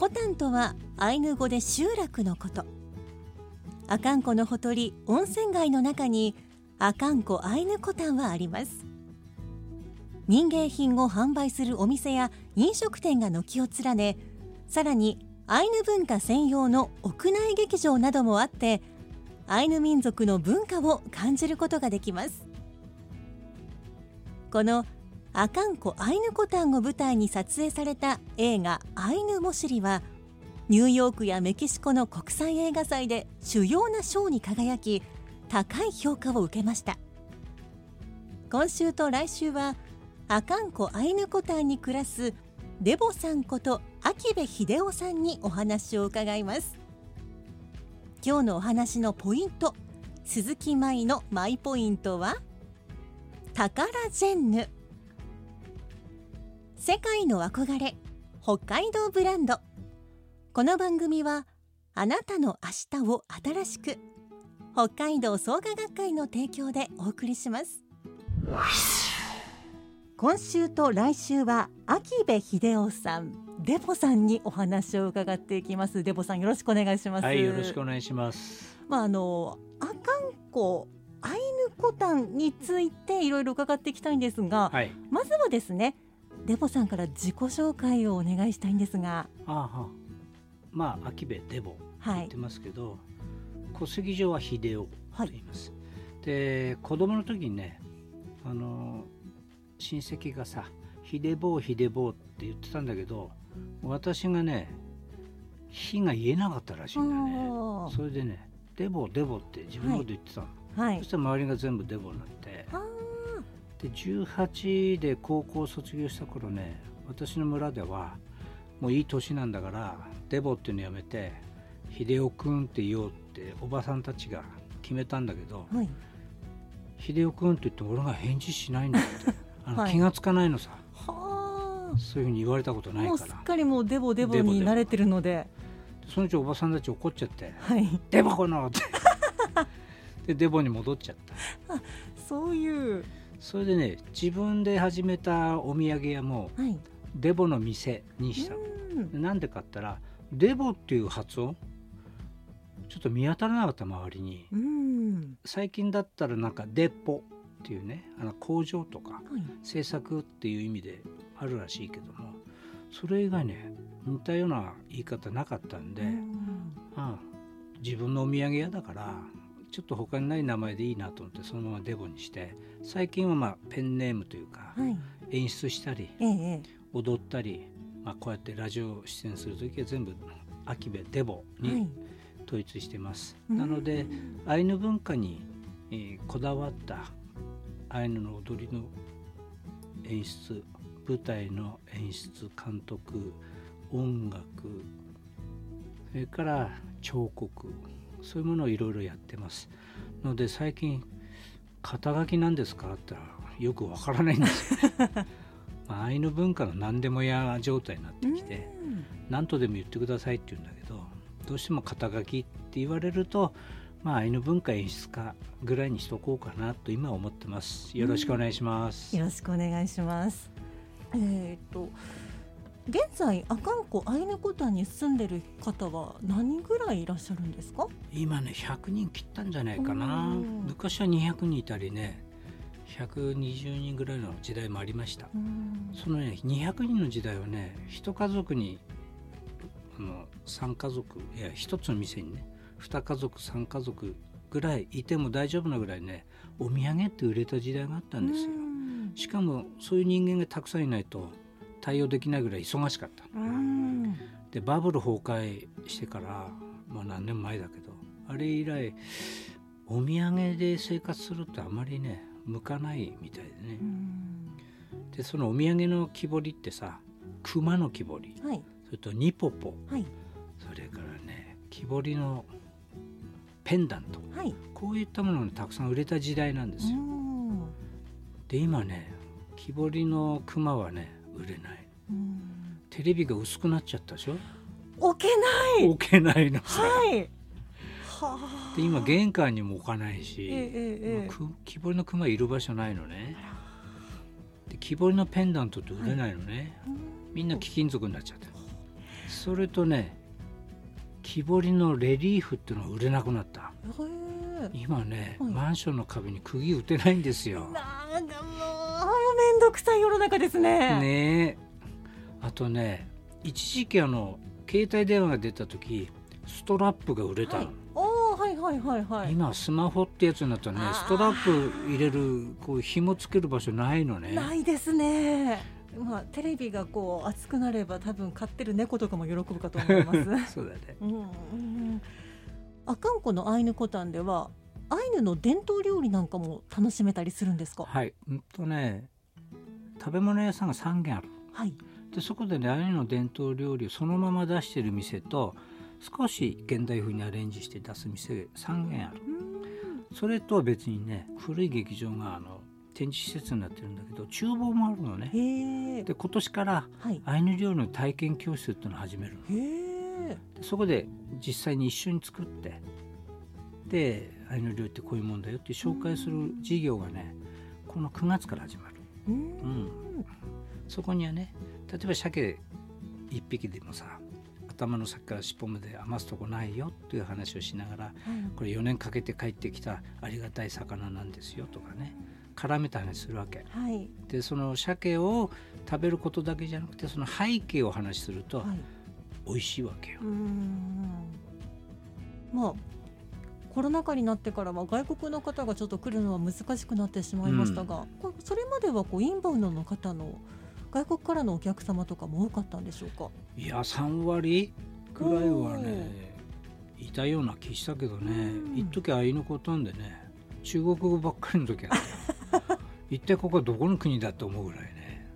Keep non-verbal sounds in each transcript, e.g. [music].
コタンとはアイヌ語で集落のこと。阿寒湖のほとり温泉街の中に阿寒湖アイヌコタンはあります。民芸品を販売するお店や飲食店が軒を連ねさらにアイヌ文化専用の屋内劇場などもあってアイヌ民族の文化を感じることができます。この阿寒湖アイヌコタンを舞台に撮影された映画「アイヌモシリ」はニューヨークやメキシコの国際映画祭で主要な賞に輝き高い評価を受けました。今週と来週は阿寒湖アイヌコタンに暮らすデボさんこと秋部秀夫さんにお話を伺います。今日のお話のポイント鈴木舞のマイポイントは宝ジェンヌ。世界の憧れ北海道ブランドこの番組はあなたの明日を新しく北海道創価学会の提供でお送りします今週と来週は秋部秀夫さんデボさんにお話を伺っていきますデボさんよろしくお願いしますはい、よろしくお願いします。まああの阿寒湖アイヌコタンについていろいろ伺っていきたいんですが、はい。まずはですねデボさんから自己紹介をお願いしたいんですがあは。まあ、秋部デボはい言ってますけど、戸籍上は秀夫とはい言います。で、子供の時にね、あの親戚がさ、秀坊秀坊って言ってたんだけど、私がね、火が言えなかったらしいんだね。あーそれでね、デボデボって自分のこと言ってたの。はいそしたら周りが全部デボになって。あで18で高校卒業した頃ね私の村ではもういい年なんだからデボっていうのやめて秀夫くんって言おうっておばさんたちが決めたんだけどーはい。秀夫くんって言って俺が返事しないんだって。[laughs] あの、はい。気がつかないのさ。はそういうふうに言われたことあないから。もうすっかりもうデボデボデボデボ。に慣れてるので。そのうちおばさんたち怒っちゃってはい「デボこの!」って。[laughs] でデボに戻っちゃった。そういうそれでね自分で始めたお土産屋もはい。デボの店にした。のうん。なんでかったらデボっていう発音ちょっと見当たらなかった周りに。うん。最近だったらなんかデポっていうねあの工場とかはい。製作っていう意味であるらしいけどもそれ以外ね似たような言い方なかったんで、うん自分のお土産屋だからちょっと他にない名前でいいなと思ってそのままデボにして最近はまあペンネームというかはい。演出したりええええ。踊ったり、まあ、こうやってラジオ出演する時は全部秋部デボはにい。統一してます、うん。なのでアイヌ文化に、えーこだわったアイヌの踊りの演出舞台の演出監督音楽それから彫刻そういうものをいろいろやってます。ので最近肩書きなんですか？って言ったらよくわからないんですよ、[laughs] まあ、アイヌ文化の何でもや状態になってきて、うん。何とでも言ってくださいって言うんだけどどうしても肩書きって言われるとまあアイヌ文化演出家ぐらいにしとこうかなと今は思ってます。よろしくお願いします、よろしくお願いします。えっ、と現在阿寒湖アイヌコタンに住んでる方は何人ぐらいいらっしゃるんですか？今ね100人切ったんじゃないかな。うん。昔は200人いたりね120人ぐらいの時代もありました。うん。そのね200人の時代はね一家族にの3家族いや1つの店にね2家族3家族ぐらいいても大丈夫なぐらいねお土産って売れた時代があったんですよ。うん。しかもそういう人間がたくさんいないと対応できないぐらい忙しかった。うん。でバブル崩壊してから、まあ、何年前だけどあれ以来お土産で生活するってあまりね向かないみたいでね。う。ん。でそのお土産の木彫りってさ熊の木彫り。はい。それとニポポ。はい。それからね木彫りのペンダント。はい。こういったものがたくさん売れた時代なんですよ。うん。で今ね木彫りの熊はね売れない。うん。テレビが薄くなっちゃったでしょ？置けない。置けないのさ、はい。はあ。で今玄関にも置かないし、ええ木彫りの熊いる場所ないのね。で木彫りのペンダントって売れないのね、みんな貴金属になっちゃったそれとね木彫りのレリーフっていうのが売れなくなった。今ね、はい。マンションの壁に釘打てないんですよ。なんどくさい世の中ですね。ねえ。あとね一時期あの携帯電話が出た時ストラップが売れたの、はい。はいはいはいはい。今スマホってやつになったらねストラップ入れるこう紐つける場所ないのね。ないですね。まあテレビがこう熱くなれば多分飼ってる猫とかも喜ぶかと思います。[laughs] そうだね。うんうん阿寒湖のアイヌコタンではアイヌの伝統料理なんかも楽しめたりするんですか？はい。うんとね食べ物屋さんが3軒ある。はい。でそこでねアイヌの伝統料理をそのまま出してる店と少し現代風にアレンジして出す店3軒ある。うん。それとは別にね古い劇場があの展示施設になってるんだけど厨房もあるのね。で今年からはい。アイヌ料理の体験教室っていうのを始めるの。へえ。でそこで実際に一緒に作ってでアイヌ料理ってこういうもんだよって紹介する事業がねこの9月から始まる、ううん。ん、そこにはね例えば鮭1匹でもさ頭の先から尻尾まで余すとこないよっていう話をしながらこれ4年かけて帰ってきたありがたい魚なんですよとかね絡めた話するわけ。はい。でその鮭を食べることだけじゃなくてその背景をお話しするとはい。美味しいわけよ。うーん。まあコロナ禍になってからは外国の方がちょっと来るのは難しくなってしまいましたが、これそれまではこうインバウンドの方の外国からのお客様とかも多かったんでしょうか？いや3割ぐらいはねいたような気したけどねうん。一時あいのことんでね中国語ばっかりの時あ [laughs] ったよ一体ここはどこの国だと思うぐらいね。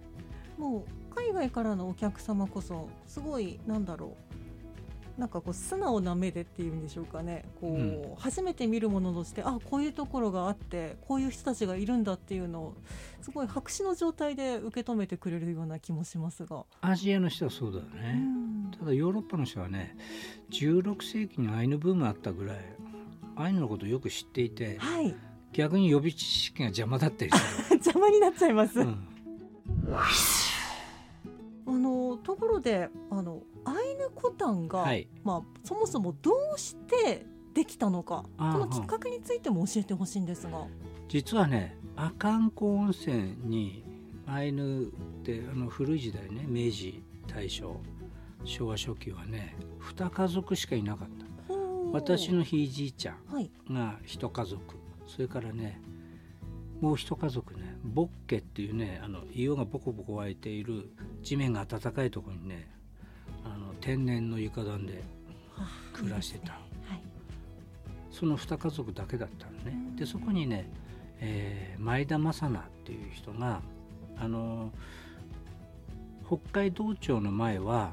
もう海外からのお客様こそすごいなんだろうなんかこう素直な目でっていうんでしょうかね。こう、うん。初めて見るものとしてあこういうところがあってこういう人たちがいるんだっていうのをすごい白紙の状態で受け止めてくれるような気もしますが。アジアの人はそうだようね、ん。ただヨーロッパの人はね16世紀にアイヌブームあったぐらいアイヌのことをよく知っていてはい。逆に予備知識が邪魔だったりす [laughs] 邪魔になっちゃいます。る、うん。あのところであのアイヌコタンが、はい。まあそもそもどうしてできたのかこのきっかけについても教えてほしいんですが。実はね阿寒湖温泉にアイヌってあの古い時代ね明治大正昭和初期はね2家族しかいなかった。私のひいじいちゃはい。んが1家族。それからねもう一家族ねボッケっていうねあの硫黄がボコボコ湧いている地面が暖かいところにね天然の床暖ではあ暮らしてた。はい。その2家族だけだったのね。うん。でそこにね、えー前田正奈っていう人があの北海道庁の前は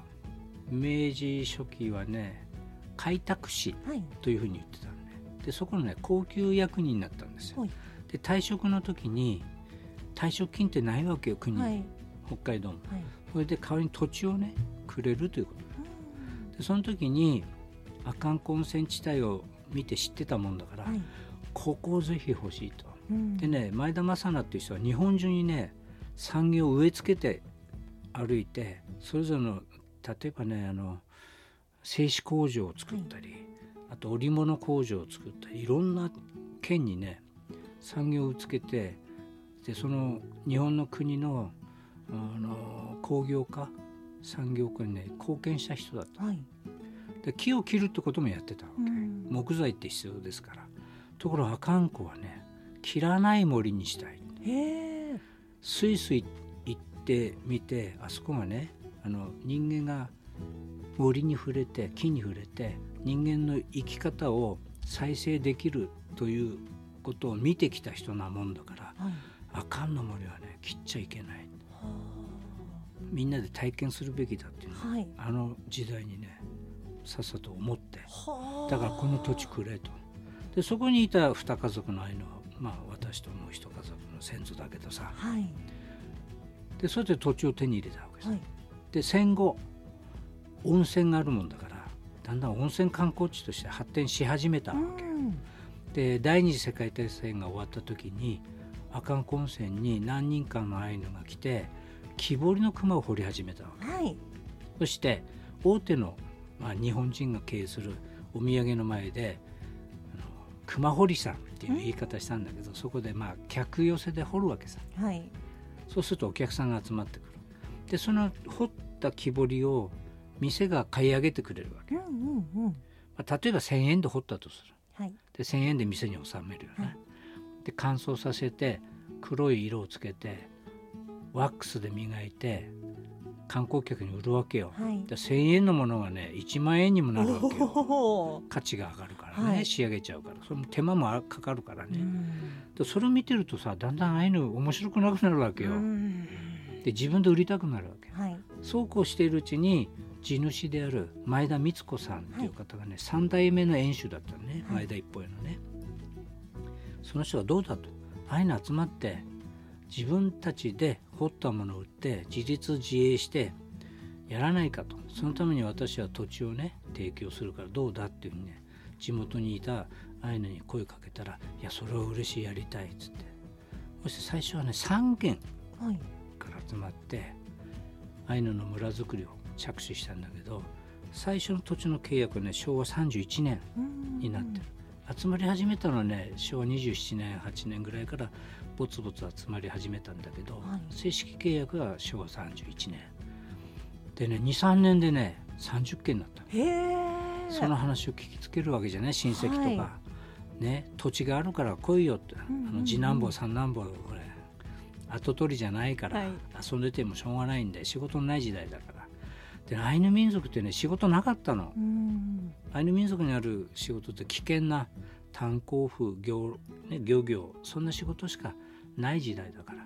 明治初期はね開拓使はい。というふうに言ってたのね。でそこのね高級役人になったんですよ。はい。で退職の時に退職金ってないわけよ国に、はい。北海道も。はい。それで代わりに土地をねくれるということ。でその時に阿寒湖温泉地帯を見て知ってたもんだから、はいここをぜひ欲しいと。うんでね前田正奈っていう人は日本中にね産業を植え付けて歩いてそれぞれの例えばねあの製紙工場を作ったり、あと織物工場を作ったりいろんな県にね産業をつけてでその日本の国のあの工業化産業化にね貢献した人だった。はいで木を切るってこともやってたわけ、うん。木材って必要ですから。ところが阿寒湖はね切らない森にしたい。へえ。スイスイ行ってみてあそこがねあの人間が森に触れて木に触れて人間の生き方を再生できるということを見てきた人なもんだからはい。阿寒の森はね切っちゃいけない。はみんなで体験するべきだっていうの。あはい。あの時代にねさっさと思って。はあ。だからこの土地くれと。でそこにいた二家族の愛のはまあ私ともう一家族の先祖だけどさ。はい。でそれで土地を手に入れたわけです、はい。で戦後温泉があるもんだからだんだん温泉観光地として発展し始めたわけ、うん。で第二次世界大戦が終わった時に阿寒湖温泉に何人かのアイヌが来て木彫りの熊を掘り始めたわけ。はい。そして大手の、まあ、日本人が経営するお土産の前で熊掘りさんっていう言い方したんだけどそこでまあ客寄せで掘るわけさ。はい。そうするとお客さんが集まってくる。でその掘った木彫りを店が買い上げてくれるわけ、うんうんうん。まあ、例えば1,000円で掘ったとする。はい。で1,000円で店に収めるよね、はい。で乾燥させて黒い色をつけてワックスで磨いて観光客に売るわけよ、はい。で1,000円のものがね1万円にもなるわけよ。価値が上がるからね、はい。仕上げちゃうから。その手間もあかかるからね、それを見てるとさだんだんああいうの面白くなくなるわけよ、うん。で自分で売りたくなるわけはい。そうこうしているうちに地主である前田光子さんっていう方がね、三代目の園主だったのね、はい。前田一方へのね。その人がどうだと。ああいうの集まって自分たちで掘ったものを売って自立自営してやらないかと。そのために私は土地をね提供するからどうだっていうふうにね地元にいたああいうのに声かけたら「いやそれは嬉しいやりたい」っつって。そして最初はね3軒はい。から集まってアイヌの村づくりを着手したんだけど最初の土地の契約はね昭和31年うんになってる、集まり始めたのはね昭和27年8年ぐらいからぼつぼつ集まり始めたんだけど、はい。正式契約は昭和31年。でね23年でね30件になったその話を聞きつけるわけじゃない？親戚とか、はね土地があるから来いよって、んうんうん。あの次男坊三男坊これ後取りじゃないから、はい。遊んでてもしょうがないんで仕事のない時代だから。でアイヌ民族ってね仕事なかったの。うん。アイヌ民族にある仕事って危険な炭鉱夫漁,、ね、漁業そんな仕事しかない時代だから。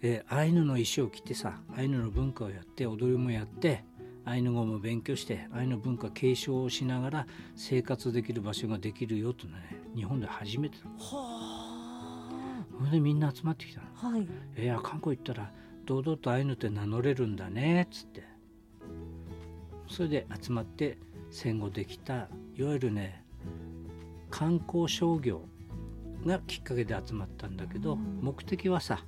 でアイヌの衣装を着てさアイヌの文化をやって踊りもやってアイヌ語も勉強してアイヌ文化継承をしながら生活できる場所ができるよとね日本で初めてだ。はそれでみんな集まってきたの。あはい。えー、韓国行ったら堂々とアイヌって名乗れるんだねっつって。それで集まって戦後できたいわゆるね観光商業がきっかけで集まったんだけど、うん。目的はさ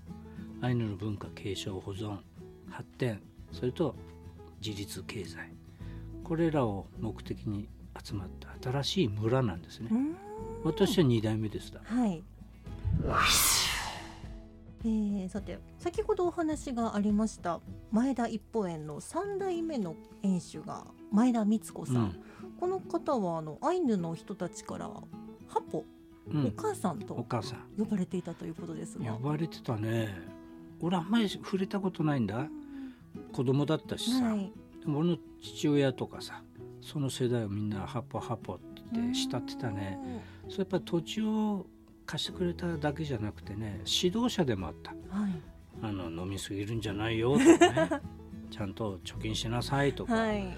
アイヌの文化継承保存発展それと自立経済。これらを目的に集まった新しい村なんですね。うん。私は2代目ですだはい。えー、さて先ほどお話がありました前田一歩園の3代目の園主が前田光子さん、うん。この方はあのアイヌの人たちからハポ、うん。お母さんおと母さん。呼ばれていたということですが。呼ばれてたね。俺あんまり触れたことないんだ。子供だったしさ、はい、でも俺の父親とかさその世代をみんなハポハポって慕ってたね。それやっぱり土地を貸してくれただけじゃなくてね指導者でもあった。はい。あの飲みすぎるんじゃないよ。[laughs] とかね。ちゃんと貯金しなさいとか、はい。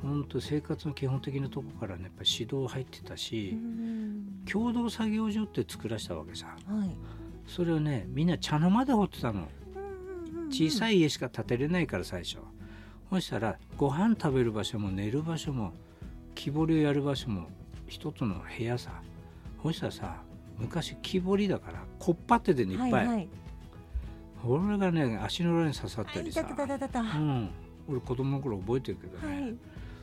本当生活の基本的なとこからねやっぱり指導入ってたうし、ん。共同作業所って作らせたわけさ。はい。それをねみんな茶の間で掘ってたの。小さいい家しか建てれないから最初そしたらご飯食べる場所も寝る場所も木彫りをやる場所も一つの部屋さ。そしたらさ昔木彫りだからこっぱってでねいっぱい、はいはい。俺がね足の裏に刺さったりさ、うん、俺子供の頃覚えてるけどね、い。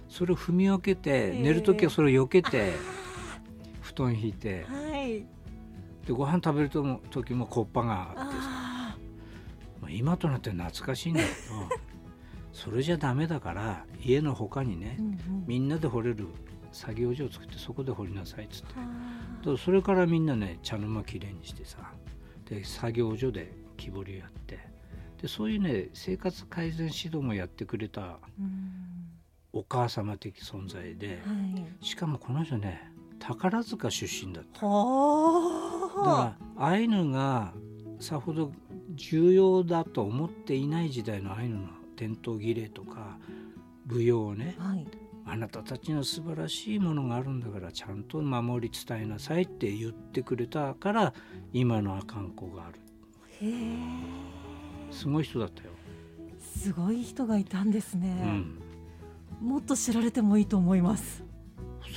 それを踏み分けてええ。寝る時はそれを避けて布団引いて。はい。でご飯食べる時もこっぱがあってさ。あまあ今となって懐かしいんだけど [laughs] それじゃダメだから家の他にね、うんうん。みんなで掘れる作業所を作ってそこで掘りなさいっつって。それからみんなね茶の間きれいにしてさで作業所で木彫りをやって。でそういうね生活改善指導もやってくれたお母様的存在ではい。しかもこの人ね宝塚出身だった。だはからアイヌがさほど重要だと思っていない時代のアイヌの伝統儀礼とか舞踊をねあはいあなたたちの素晴らしいものがあるんだからちゃんと守り伝えなさいって言ってくれたから今の阿寒湖がある。すごい人だったよ、すごい人がいたんですね、うん、もっと知られてもいいと思います、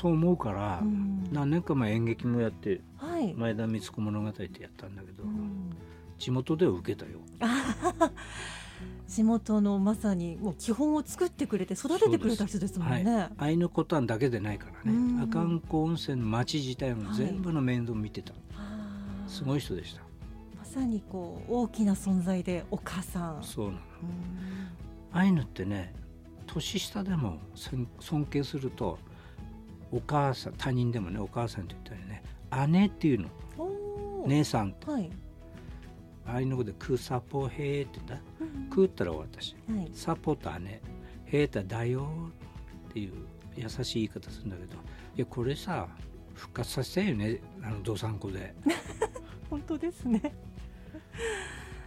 そう思うから、うん。何年か前演劇もやってはい、前田光子物語ってやったんだけど、うん。地元では受けたよ [laughs] 地元のまさにもう基本を作ってくれて育ててくれた人ですもんね、アイヌコタンだけでないからうん。ね阿寒湖温泉の町自体もはい全部の面倒見てた、あー。すごい人でした。まさにこう大きな存在でお母さん。そうなの。うん。アイヌってね年下でも尊尊敬するとお母さん他人でもねお母さんって言ったりね。姉っていうの。姉さんってはい、アイヌ語でクーサポヘーって言うんだうんクーったら私はい、サポと姉ヘータだよっていう優しい言い方するんだけどいやこれさ復活させたいよねあのどさんこで。[laughs] 本当ですね。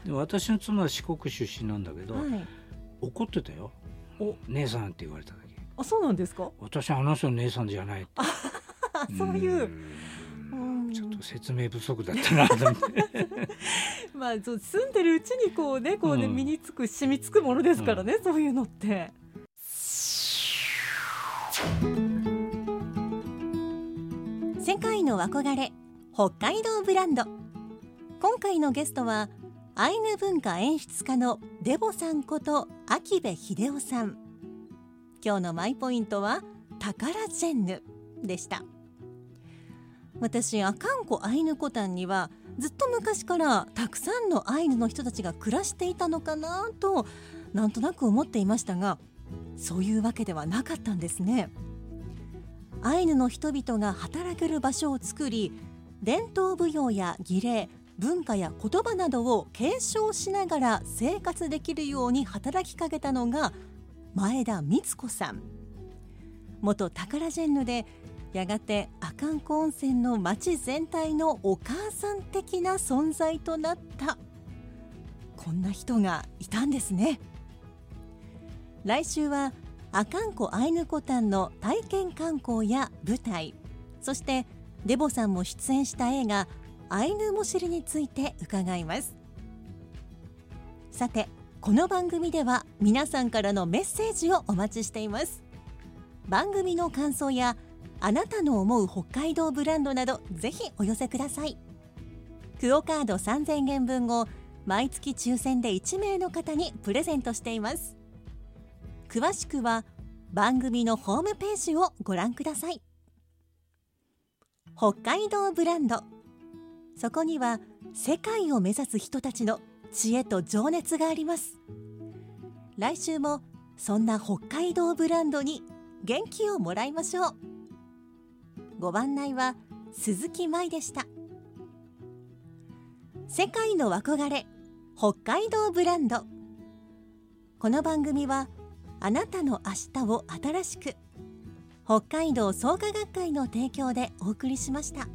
で私の妻は四国出身なんだけど、はい。怒ってたよ。お姉さんって言われた時。あそうなんですか？私あの人の姉さんじゃない [laughs] そういうと説明不足だったなと思って。[laughs] まあそう住んでるうちにこうねこうね、うん。身につく染みつくものですからね、そういうのって。世界の憧れ北海道ブランド。今回のゲストはアイヌ文化演出家のデボさんこと秋部秀夫さん。今日のマイポイントは宝ジェンヌでした私阿寒湖アイヌコタンにはずっと昔からたくさんのアイヌの人たちが暮らしていたのかなとなんとなく思っていましたがそういうわけではなかったんですね。アイヌの人々が働ける場所を作り伝統舞踊や儀礼文化や言葉などを継承しながら生活できるように働きかけたのが前田光子さん。元タカラジェンヌでやがて阿寒湖温泉の町全体のお母さん的な存在となった。こんな人がいたんですね。来週は阿寒湖アイヌコタンの体験観光や舞台。そしてデボさんも出演した映画アイヌモシリについて伺います。さてこの番組では皆さんからのメッセージをお待ちしています。番組の感想やあなたの思う北海道ブランドなどぜひお寄せください。クオカード3000円分を毎月抽選で1名の方にプレゼントしています。詳しくは番組のホームページをご覧ください。北海道ブランド。そこには世界を目指す人たちの知恵と情熱があります。来週もそんな北海道ブランドに元気をもらいましょう。ご案内は鈴木舞でした世界の憧れ北海道ブランドこの番組はあなたの明日を新しく北海道創価学会の提供でお送りしました。